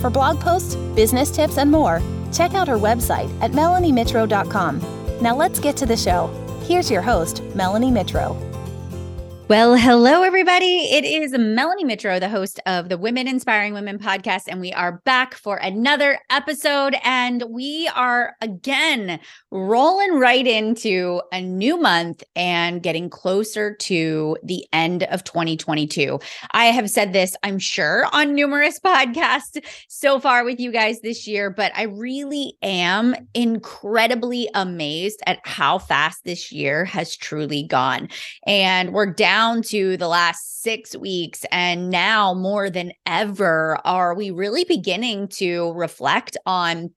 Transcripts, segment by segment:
For blog posts, business tips, and more, check out her website at melaniemitro.com. Now let's get to the show. Here's your host, Melanie Mitro. Well, hello, everybody. It is Melanie Mitro, the host of the Women Inspiring Women podcast, and we are back for another episode. And we are again rolling right into a new month and getting closer to the end of 2022. I have said this, I'm sure, on numerous podcasts so far with you guys this year, but I really am incredibly amazed at how fast this year has truly gone. And we're down down to the last six weeks. And now more than ever, are we really beginning to reflect on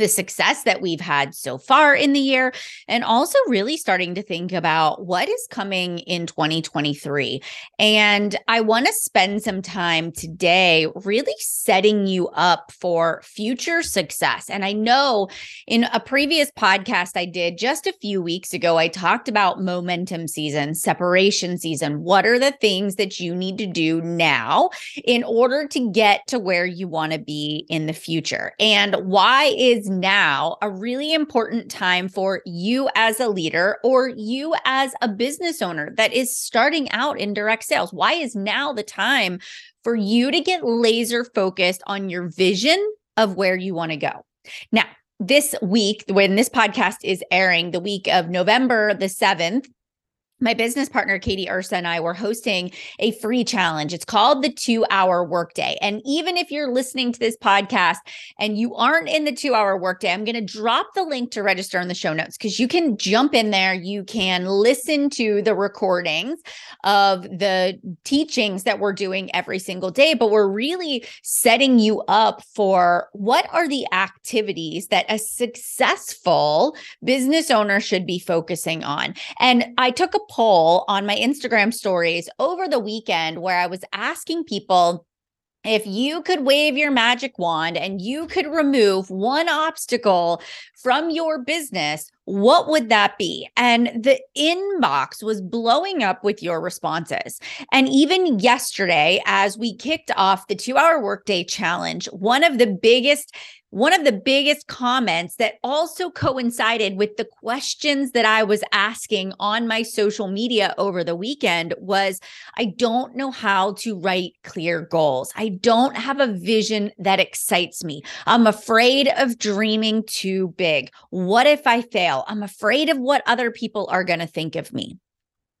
the success that we've had so far in the year and also really starting to think about what is coming in 2023 and i want to spend some time today really setting you up for future success. And i know in a previous podcast i did just a few weeks ago i talked about momentum season separation season. What are the things that you need to do now in order to get to where you want to be in the future? And why is now a really important time for you as a leader or you as a business owner that is starting out in direct sales? Why is now the time for you to get laser focused on your vision of where you want to go? Now, this week, when this podcast is airing, the week of November the 7th, my business partner Katie Ursa and I were hosting a free challenge. It's called the 2-hour workday. And even if you're listening to this podcast and you aren't in the 2-hour workday, I'm going to drop the link to register in the show notes cuz you can jump in there, you can listen to the recordings of the teachings that we're doing every single day, but we're really setting you up for what are the activities that a successful business owner should be focusing on. And I took a poll on my Instagram stories over the weekend where I was asking people if you could wave your magic wand and you could remove one obstacle from your business, what would that be? And the inbox was blowing up with your responses. And even yesterday, as we kicked off the two hour workday challenge, one of the biggest one of the biggest comments that also coincided with the questions that I was asking on my social media over the weekend was I don't know how to write clear goals. I don't have a vision that excites me. I'm afraid of dreaming too big. What if I fail? I'm afraid of what other people are going to think of me.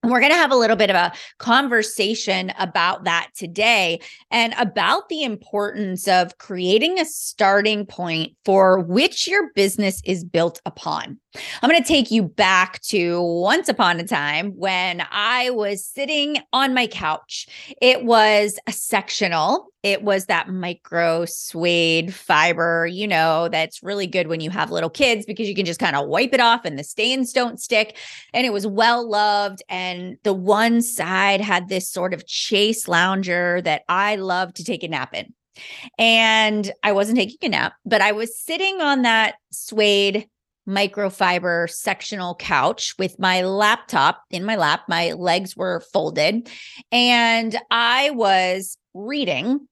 And we're going to have a little bit of a conversation about that today and about the importance of creating a starting point for which your business is built upon. I'm going to take you back to once upon a time when I was sitting on my couch. It was a sectional, it was that micro suede fiber, you know, that's really good when you have little kids because you can just kind of wipe it off and the stains don't stick. And it was well loved. And the one side had this sort of chaise lounger that I love to take a nap in. And I wasn't taking a nap, but I was sitting on that suede microfiber sectional couch with my laptop in my lap. My legs were folded, and I was reading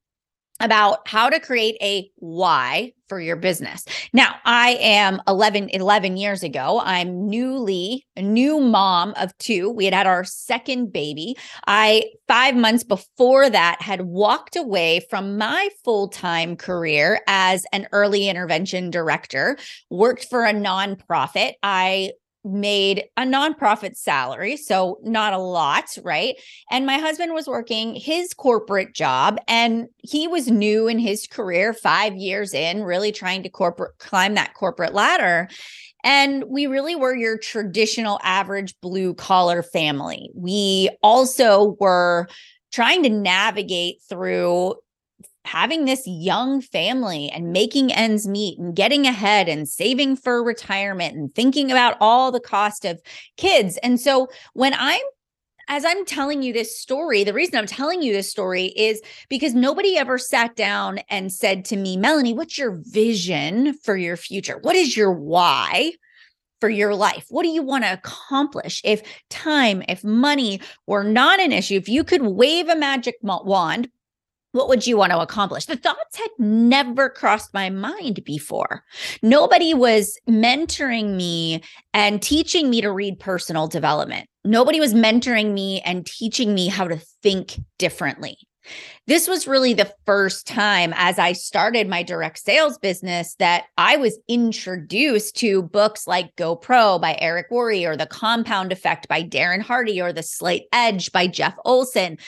about how to create a why for your business. Now, I am 11 11 years ago. I'm newly a new mom of two. We had had our second baby. I 5 months before that had walked away from my full-time career as an early intervention director, worked for a nonprofit. I made a nonprofit salary, so not a lot, right? And my husband was working his corporate job and he was new in his career, 5 years in, really trying to corporate climb that corporate ladder. And we really were your traditional average blue collar family. We also were trying to navigate through having this young family and making ends meet and getting ahead and saving for retirement and thinking about all the cost of kids. And so when I'm as I'm telling you this story, the reason I'm telling you this story is because nobody ever sat down and said to me, Melanie, what's your vision for your future? What is your why? For your life? What do you want to accomplish? If time, if money were not an issue, if you could wave a magic wand, what would you want to accomplish? The thoughts had never crossed my mind before. Nobody was mentoring me and teaching me to read personal development. Nobody was mentoring me and teaching me how to think differently. This was really the first time as I started my direct sales business that I was introduced to books like Go Pro by Eric Worre or The Compound Effect by Darren Hardy or The Slight Edge by Jeff Olson.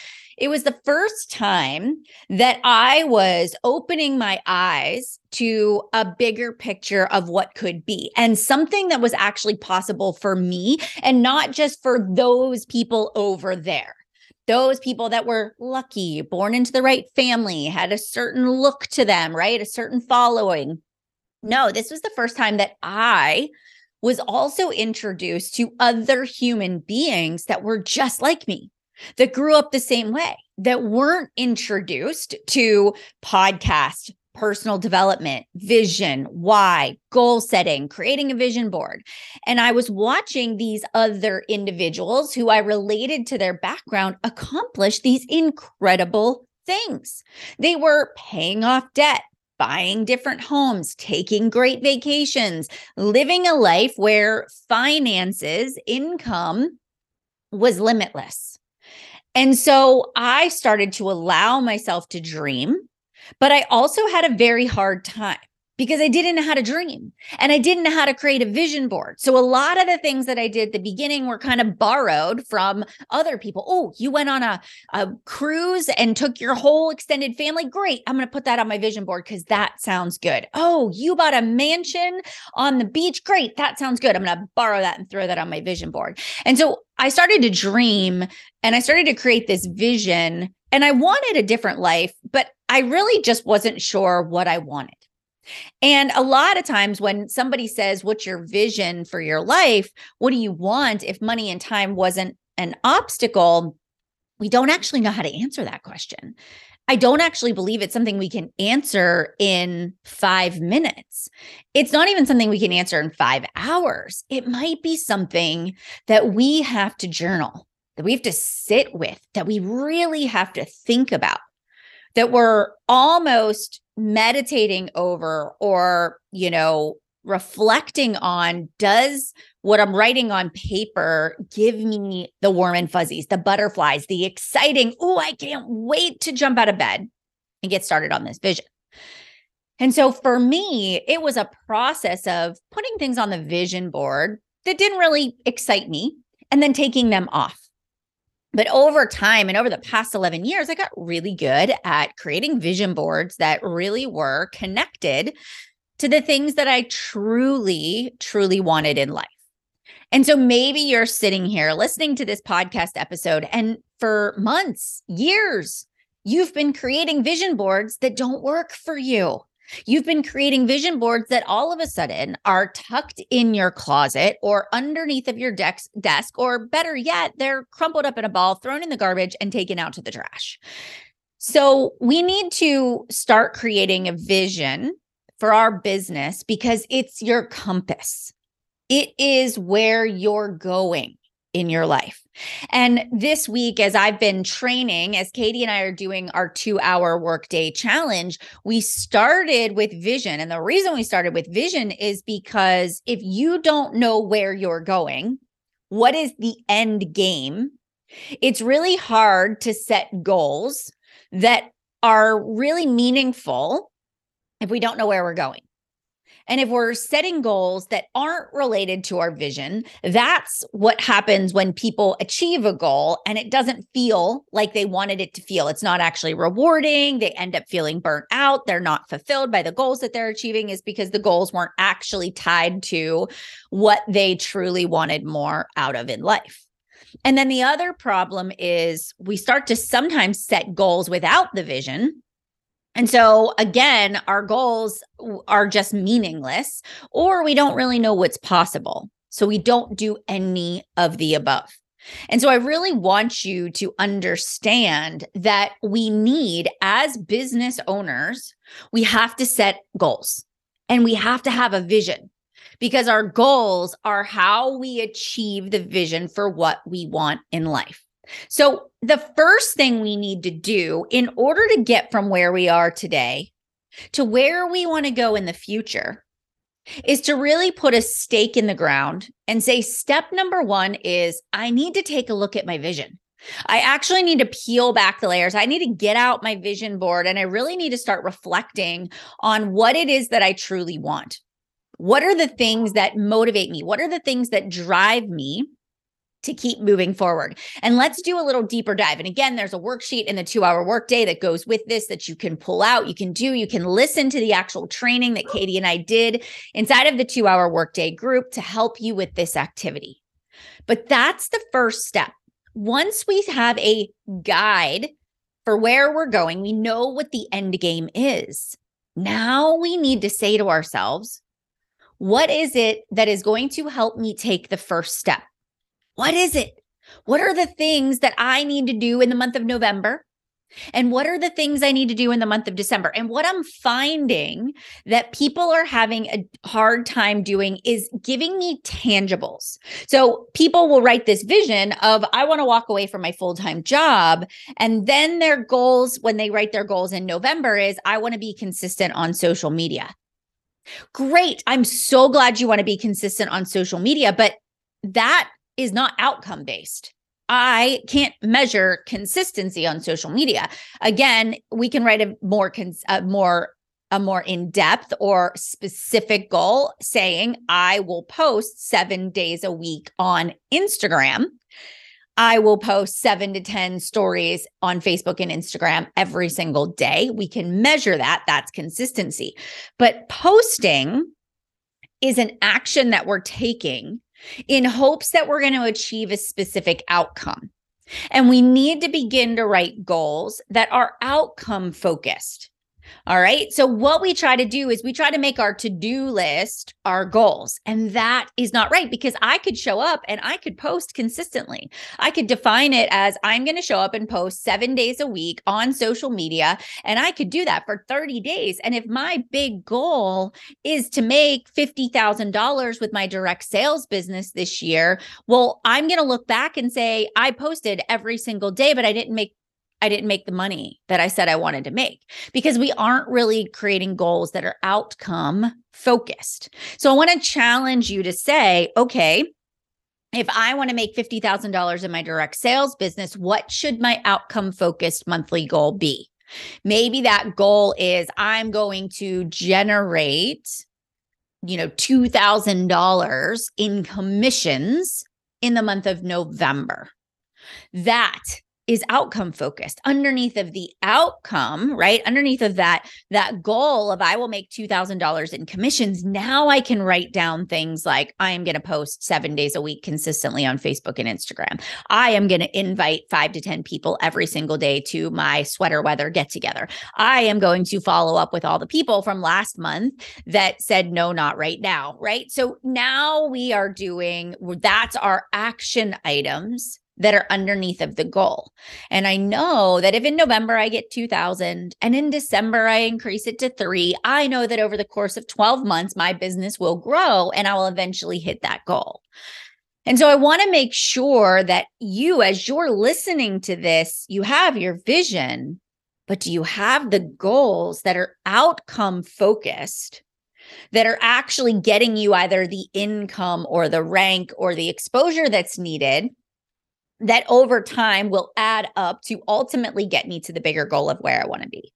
It was the first time that I was opening my eyes to a bigger picture of what could be and something that was actually possible for me and not just for those people over there those people that were lucky, born into the right family, had a certain look to them, right? A certain following. No, this was the first time that I was also introduced to other human beings that were just like me, that grew up the same way, that weren't introduced to podcast, personal development, vision, why, goal setting, creating a vision board. And I was watching these other individuals who I related to their background accomplish these incredible things. They were paying off debt, buying different homes, taking great vacations, living a life where finances, income was limitless. And so I started to allow myself to dream, but I also had a very hard time because I didn't know how to dream and I didn't know how to create a vision board. So a lot of the things that I did at the beginning were kind of borrowed from other people. Oh, you went on a, a cruise and took your whole extended family. Great. I'm going to put that on my vision board because that sounds good. Oh, you bought a mansion on the beach. Great. That sounds good. I'm going to borrow that and throw that on my vision board. And so I started to dream and I started to create this vision and I wanted a different life, but I really just wasn't sure what I wanted. And a lot of times when somebody says, What's your vision for your life? What do you want? If money and time wasn't an obstacle, we don't actually know how to answer that question. I don't actually believe it's something we can answer in five minutes. It's not even something we can answer in five hours. It might be something that we have to journal, that we have to sit with, that we really have to think about, that we're almost meditating over or, you know, reflecting on does what I'm writing on paper give me the warm and fuzzies, the butterflies, the exciting, oh, I can't wait to jump out of bed and get started on this vision. And so for me, it was a process of putting things on the vision board that didn't really excite me and then taking them off. But over time and over the past 11 years, I got really good at creating vision boards that really were connected to the things that I truly, truly wanted in life. And so maybe you're sitting here listening to this podcast episode, and for months, years, you've been creating vision boards that don't work for you. You've been creating vision boards that all of a sudden are tucked in your closet or underneath of your desk, desk, or better yet, they're crumpled up in a ball, thrown in the garbage, and taken out to the trash. So we need to start creating a vision for our business because it's your compass. It is where you're going in your life. And this week, as I've been training, as Katie and I are doing our two hour workday challenge, we started with vision. And the reason we started with vision is because if you don't know where you're going, what is the end game? It's really hard to set goals that are really meaningful if we don't know where we're going. And if we're setting goals that aren't related to our vision, that's what happens when people achieve a goal and it doesn't feel like they wanted it to feel. It's not actually rewarding. They end up feeling burnt out. They're not fulfilled by the goals that they're achieving, is because the goals weren't actually tied to what they truly wanted more out of in life. And then the other problem is we start to sometimes set goals without the vision And so, again, our goals are just meaningless, or we don't really know what's possible. So, we don't do any of the above. And so, I really want you to understand that we need, as business owners, we have to set goals and we have to have a vision because our goals are how we achieve the vision for what we want in life. So, the first thing we need to do in order to get from where we are today to where we want to go in the future is to really put a stake in the ground and say, step number one is I need to take a look at my vision. I actually need to peel back the layers. I need to get out my vision board and I really need to start reflecting on what it is that I truly want. What are the things that motivate me? What are the things that drive me? To keep moving forward. And let's do a little deeper dive. And again, there's a worksheet in the two hour workday that goes with this that you can pull out, you can do, you can listen to the actual training that Katie and I did inside of the two hour workday group to help you with this activity. But that's the first step. Once we have a guide for where we're going, we know what the end game is. Now we need to say to ourselves, what is it that is going to help me take the first step? What is it? What are the things that I need to do in the month of November? And what are the things I need to do in the month of December? And what I'm finding that people are having a hard time doing is giving me tangibles. So people will write this vision of, I want to walk away from my full time job. And then their goals, when they write their goals in November, is, I want to be consistent on social media. Great. I'm so glad you want to be consistent on social media, but that is not outcome based. I can't measure consistency on social media. Again, we can write a more cons- a more a more in-depth or specific goal saying I will post 7 days a week on Instagram. I will post 7 to 10 stories on Facebook and Instagram every single day. We can measure that. That's consistency. But posting is an action that we're taking in hopes that we're going to achieve a specific outcome. And we need to begin to write goals that are outcome focused. All right. So, what we try to do is we try to make our to do list our goals. And that is not right because I could show up and I could post consistently. I could define it as I'm going to show up and post seven days a week on social media. And I could do that for 30 days. And if my big goal is to make $50,000 with my direct sales business this year, well, I'm going to look back and say, I posted every single day, but I didn't make I didn't make the money that I said I wanted to make because we aren't really creating goals that are outcome focused. So I want to challenge you to say, okay, if I want to make $50,000 in my direct sales business, what should my outcome focused monthly goal be? Maybe that goal is I'm going to generate, you know, $2,000 in commissions in the month of November. That is outcome focused. Underneath of the outcome right underneath of that that goal of i will make $2000 in commissions now i can write down things like i am going to post seven days a week consistently on facebook and instagram. I am going to invite five to ten people every single day to my sweater weather get together i am going to follow up with all the people from last month that said no not right now right? So now we are doing that's our action items that are underneath of the goal. And I know that if in November I get 2000 and in December I increase it to 3, I know that over the course of 12 months my business will grow and I will eventually hit that goal. And so I want to make sure that you as you're listening to this, you have your vision, but do you have the goals that are outcome focused? that are actually getting you either the income or the rank or the exposure that's needed that over time will add up to ultimately get me to the bigger goal of where I want to be.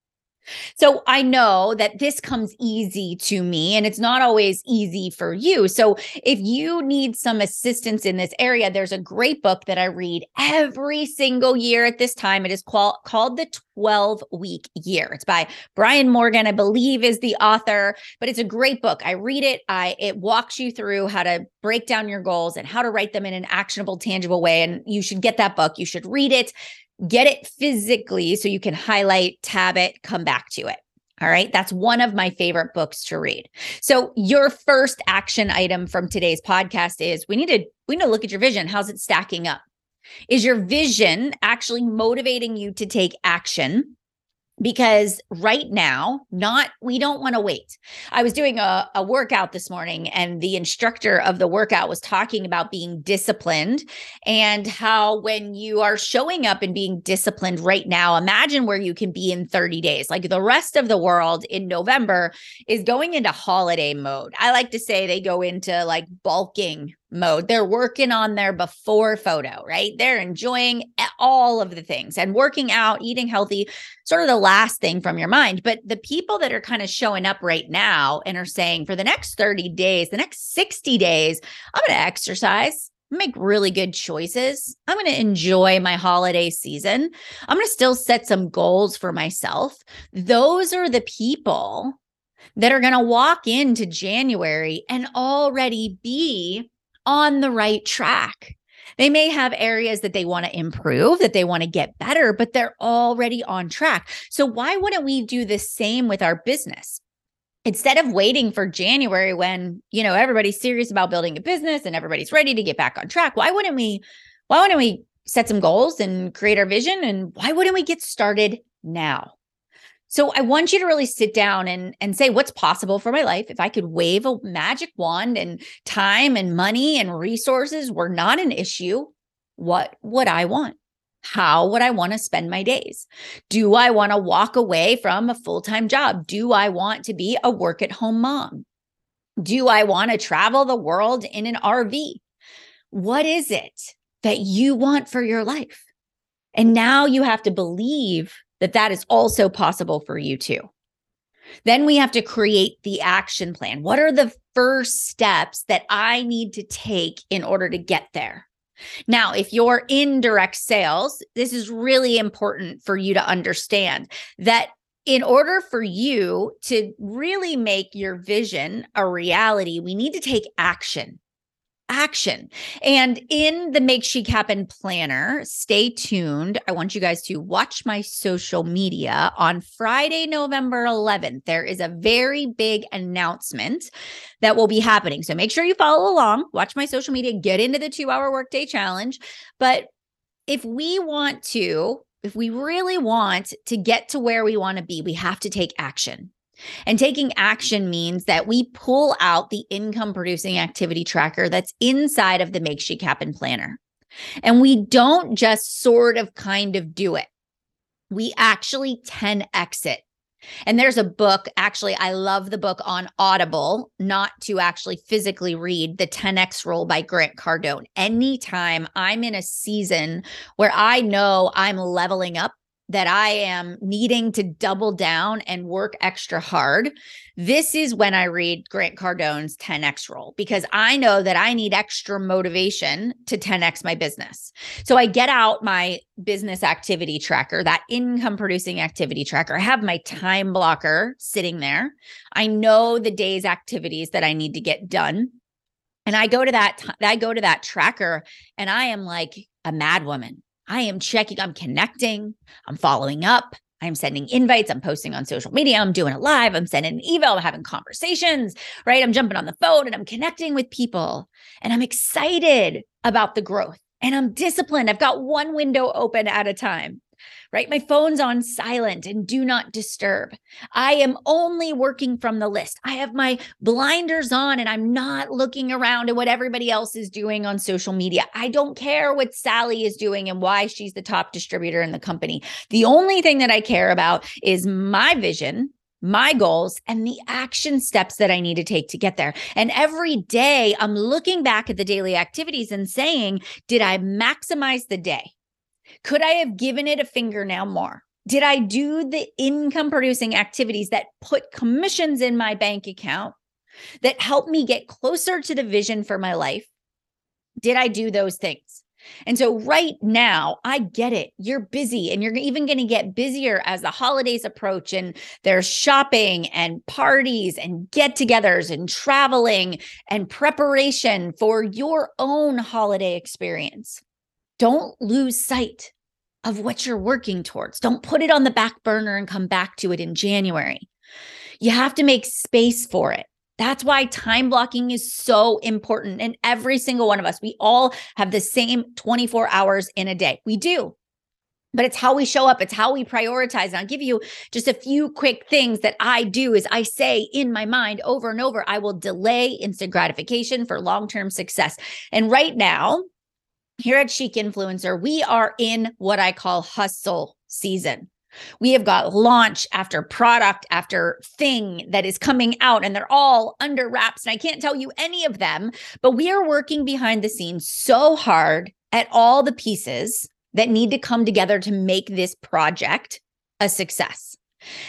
So I know that this comes easy to me and it's not always easy for you. So if you need some assistance in this area, there's a great book that I read every single year at this time. It is called, called The 12 Week Year. It's by Brian Morgan, I believe is the author, but it's a great book. I read it. I it walks you through how to break down your goals and how to write them in an actionable, tangible way. And you should get that book. You should read it get it physically so you can highlight, tab it, come back to it. All right. That's one of my favorite books to read. So your first action item from today's podcast is we need to we need to look at your vision. How's it stacking up? Is your vision actually motivating you to take action? Because right now not we don't want to wait. I was doing a, a workout this morning and the instructor of the workout was talking about being disciplined and how when you are showing up and being disciplined right now imagine where you can be in 30 days. Like the rest of the world in november is going into holiday mode. I like to say they go into like bulking mode. They're working on their before photo, right? They're enjoying all of the things and working out, eating healthy, sort of the last thing from your mind. But the people that are kind of showing up right now and are saying for the next 30 days, the next 60 days, I'm going to exercise. Make really good choices. I'm going to enjoy my holiday season. I'm going to still set some goals for myself. Those are the people that are going to walk into January and already be on the right track. They may have areas that they want to improve, that they want to get better, but they're already on track. So, why wouldn't we do the same with our business? Instead of waiting for January when, you know, everybody's serious about building a business and everybody's ready to get back on track, why wouldn't we why wouldn't we set some goals and create our vision and why wouldn't we get started now? So I want you to really sit down and and say what's possible for my life if I could wave a magic wand and time and money and resources were not an issue, what would I want? How would I want to spend my days? Do I want to walk away from a full-time job? Do I want to be a work at home mom? Do I want to travel the world in an RV? What is it that you want for your life? And now you have to believe that that is also possible for you too. Then we have to create the action plan. What are the first steps that I need to take in order to get there? Now, if you're in direct sales, this is really important for you to understand that in order for you to really make your vision a reality, we need to take action action. And in the Make Chic Happen planner, stay tuned. I want you guys to watch my social media on Friday, November 11th. There is a very big announcement that will be happening. So make sure you follow along, watch my social media, get into the two hour workday challenge. But if we want to, if we really want to get to where we want to be, we have to take action. And taking action means that we pull out the income producing activity tracker that's inside of the Make Chic Happen planner. And we don't just sort of kind of do it. We actually 10x it. And there's a book, actually, I love the book on Audible, not to actually physically read the 10X rule by Grant Cardone. Anytime I'm in a season where I know I'm leveling up that I am needing to double down and work extra hard, this is when I read Grant Cardone's 10x rule because I know that I need extra motivation to 10x my business. So I get out my business activity tracker, that income producing activity tracker. I have my time blocker sitting there. I know the day's activities that I need to get done. And I go to that I go to that tracker and I am like a mad woman. I am checking, I'm connecting, I'm following up, I'm sending invites, I'm posting on social media, I'm doing it live, I'm sending an email, I'm having conversations, right? I'm jumping on the phone and I'm connecting with people and I'm excited about the growth and I'm disciplined. I've got one window open at a time right? My phone's on silent and do not disturb. I am only working from the list. I have my blinders on and I'm not looking around at what everybody else is doing on social media. I don't care what Sally is doing and why she's the top distributor in the company. The only thing that I care about is my vision my goals and the action steps that I need to take to get there. And every day I'm looking back at the daily activities and saying, did I maximize the day? Could I have given it a fingernail more? Did I do the income producing activities that put commissions in my bank account that help me get closer to the vision for my life? Did I do those things? And so, right now, I get it. You're busy and you're even going to get busier as the holidays approach, and there's shopping and parties and get togethers and traveling and preparation for your own holiday experience don't lose sight of what you're working towards. Don't put it on the back burner and come back to it in January. You have to make space for it. That's why time blocking is so important. And every single one of us, we all have the same 24 hours in a day. We do. But it's how we show up, it's how we prioritize. And I'll give you just a few quick things that I do is I say in my mind over and over, I will delay instant gratification for long-term success. And right now, here at Chic Influencer, we are in what I call hustle season. We have got launch after product after thing that is coming out, and they're all under wraps. And I can't tell you any of them, but we are working behind the scenes so hard at all the pieces that need to come together to make this project a success.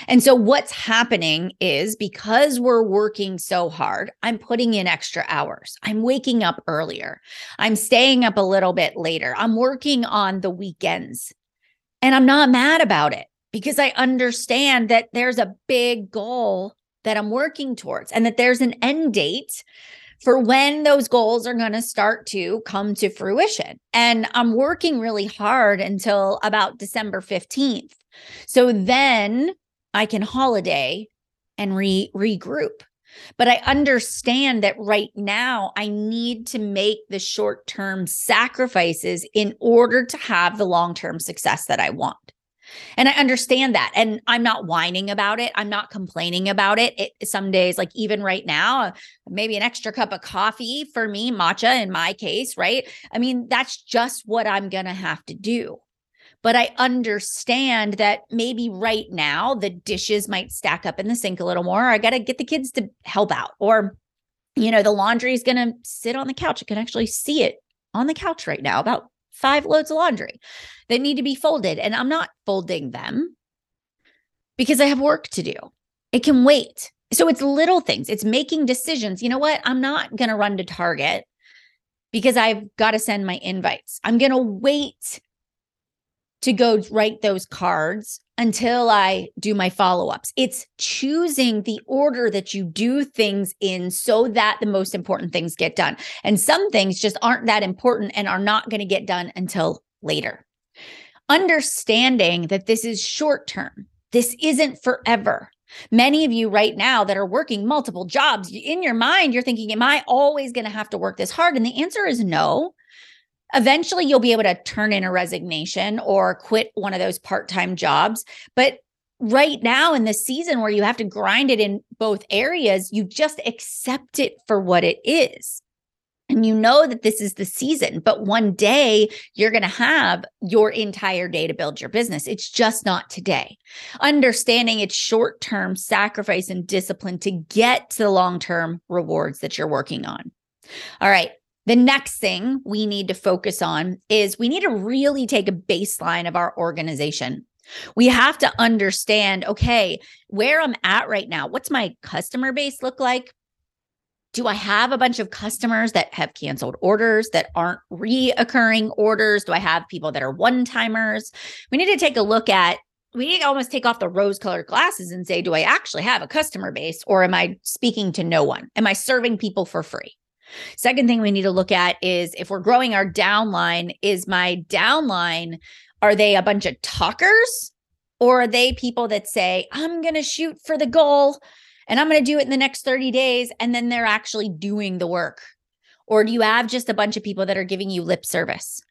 And so, what's happening is because we're working so hard, I'm putting in extra hours. I'm waking up earlier. I'm staying up a little bit later. I'm working on the weekends. And I'm not mad about it because I understand that there's a big goal that I'm working towards and that there's an end date for when those goals are going to start to come to fruition. And I'm working really hard until about December 15th. So then I can holiday and re regroup. But I understand that right now I need to make the short term sacrifices in order to have the long term success that I want. And I understand that. And I'm not whining about it. I'm not complaining about it. it. Some days, like even right now, maybe an extra cup of coffee for me, matcha in my case, right? I mean, that's just what I'm going to have to do. But I understand that maybe right now the dishes might stack up in the sink a little more. I got to get the kids to help out. Or, you know, the laundry is going to sit on the couch. I can actually see it on the couch right now, about five loads of laundry that need to be folded. And I'm not folding them because I have work to do. It can wait. So it's little things, it's making decisions. You know what? I'm not going to run to Target because I've got to send my invites. I'm going to wait to go write those cards until I do my follow ups. It's choosing the order that you do things in so that the most important things get done. And some things just aren't that important and are not going to get done until later. Understanding that this is short term, this isn't forever. Many of you right now that are working multiple jobs, in your mind, you're thinking, Am I always going to have to work this hard? And the answer is no. Eventually, you'll be able to turn in a resignation or quit one of those part time jobs. But right now, in the season where you have to grind it in both areas, you just accept it for what it is. And you know that this is the season, but one day you're going to have your entire day to build your business. It's just not today. Understanding it's short term sacrifice and discipline to get to the long term rewards that you're working on. All right. The next thing we need to focus on is we need to really take a baseline of our organization. We have to understand okay, where I'm at right now. What's my customer base look like? Do I have a bunch of customers that have canceled orders that aren't reoccurring orders? Do I have people that are one timers? We need to take a look at we need to almost take off the rose colored glasses and say, do I actually have a customer base or am I speaking to no one? Am I serving people for free? Second thing we need to look at is if we're growing our downline, is my downline, are they a bunch of talkers or are they people that say, I'm going to shoot for the goal and I'm going to do it in the next 30 days and then they're actually doing the work? Or do you have just a bunch of people that are giving you lip service?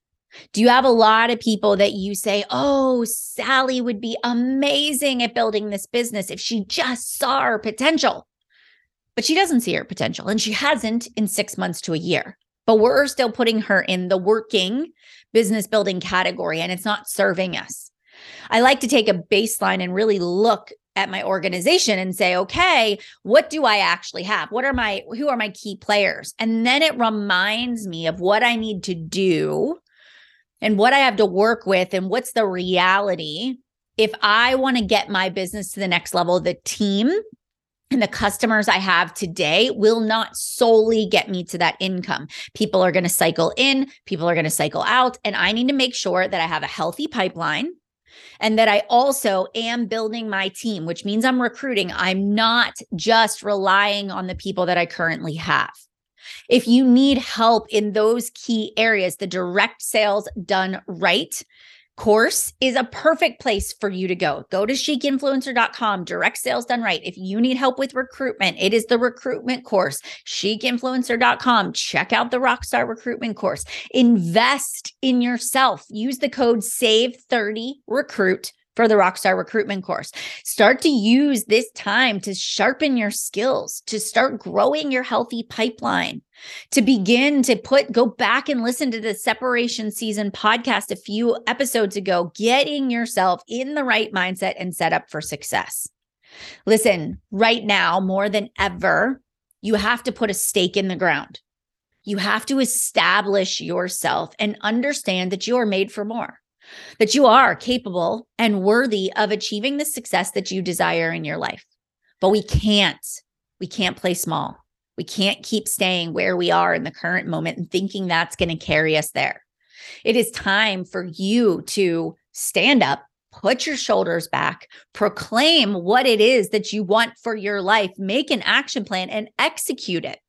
Do you have a lot of people that you say, Oh, Sally would be amazing at building this business if she just saw her potential? But she doesn't see her potential and she hasn't in six months to a year. But we're still putting her in the working business building category and it's not serving us. I like to take a baseline and really look at my organization and say, okay, what do I actually have? What are my, who are my key players? And then it reminds me of what I need to do and what I have to work with and what's the reality. If I want to get my business to the next level, the team and the customers I have today will not solely get me to that income. People are going to cycle in, people are going to cycle out, and I need to make sure that I have a healthy pipeline and that I also am building my team, which means I'm recruiting. I'm not just relying on the people that I currently have. If you need help in those key areas, the direct sales done right, course is a perfect place for you to go. Go to chicinfluencer.com, direct sales done right. If you need help with recruitment, it is the recruitment course, chicinfluencer.com. Check out the Rockstar recruitment course. Invest in yourself. Use the code SAVE30 recruit for the Rockstar recruitment course. Start to use this time to sharpen your skills, to start growing your healthy pipeline, to begin to put, go back and listen to the separation season podcast a few episodes ago, getting yourself in the right mindset and set up for success. Listen, right now, more than ever, you have to put a stake in the ground. You have to establish yourself and understand that you are made for more that you are capable and worthy of achieving the success that you desire in your life. But we can't, we can't play small. We can't keep staying where we are in the current moment and thinking that's going to carry us there. It is time for you to stand up, put your shoulders back, proclaim what it is that you want for your life, make an action plan and execute it.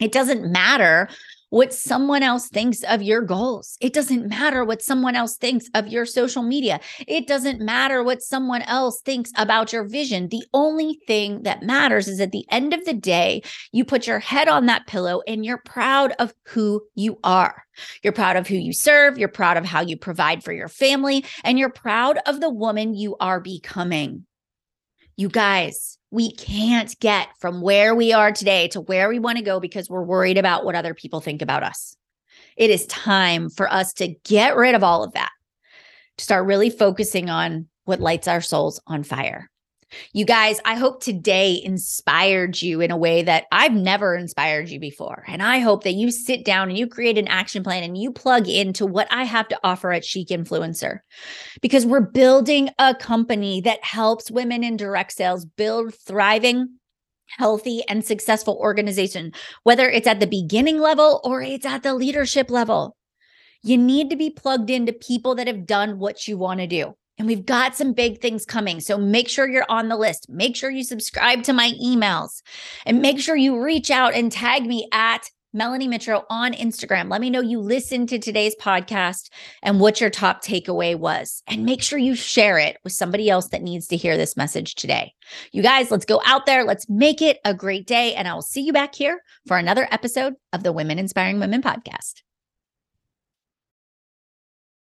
It doesn't matter what someone else thinks of your goals. It doesn't matter what someone else thinks of your social media. It doesn't matter what someone else thinks about your vision. The only thing that matters is at the end of the day, you put your head on that pillow and you're proud of who you are. You're proud of who you serve. You're proud of how you provide for your family, and you're proud of the woman you are becoming. You guys, we can't get from where we are today to where we want to go because we're worried about what other people think about us. It is time for us to get rid of all of that, to start really focusing on what lights our souls on fire. You guys, I hope today inspired you in a way that I've never inspired you before. And I hope that you sit down and you create an action plan and you plug into what I have to offer at Chic Influencer. Because we're building a company that helps women in direct sales build thriving healthy and successful organization whether it's at the beginning level or it's at the leadership level. You need to be plugged into people that have done what you want to do and we've got some big things coming. So make sure you're on the list. Make sure you subscribe to my emails and make sure you reach out and tag me at Melanie Mitro on Instagram. Let me know you listened to today's podcast and what your top takeaway was. And make sure you share it with somebody else that needs to hear this message today. You guys, let's go out there. Let's make it a great day. And I will see you back here for another episode of the Women Inspiring Women podcast.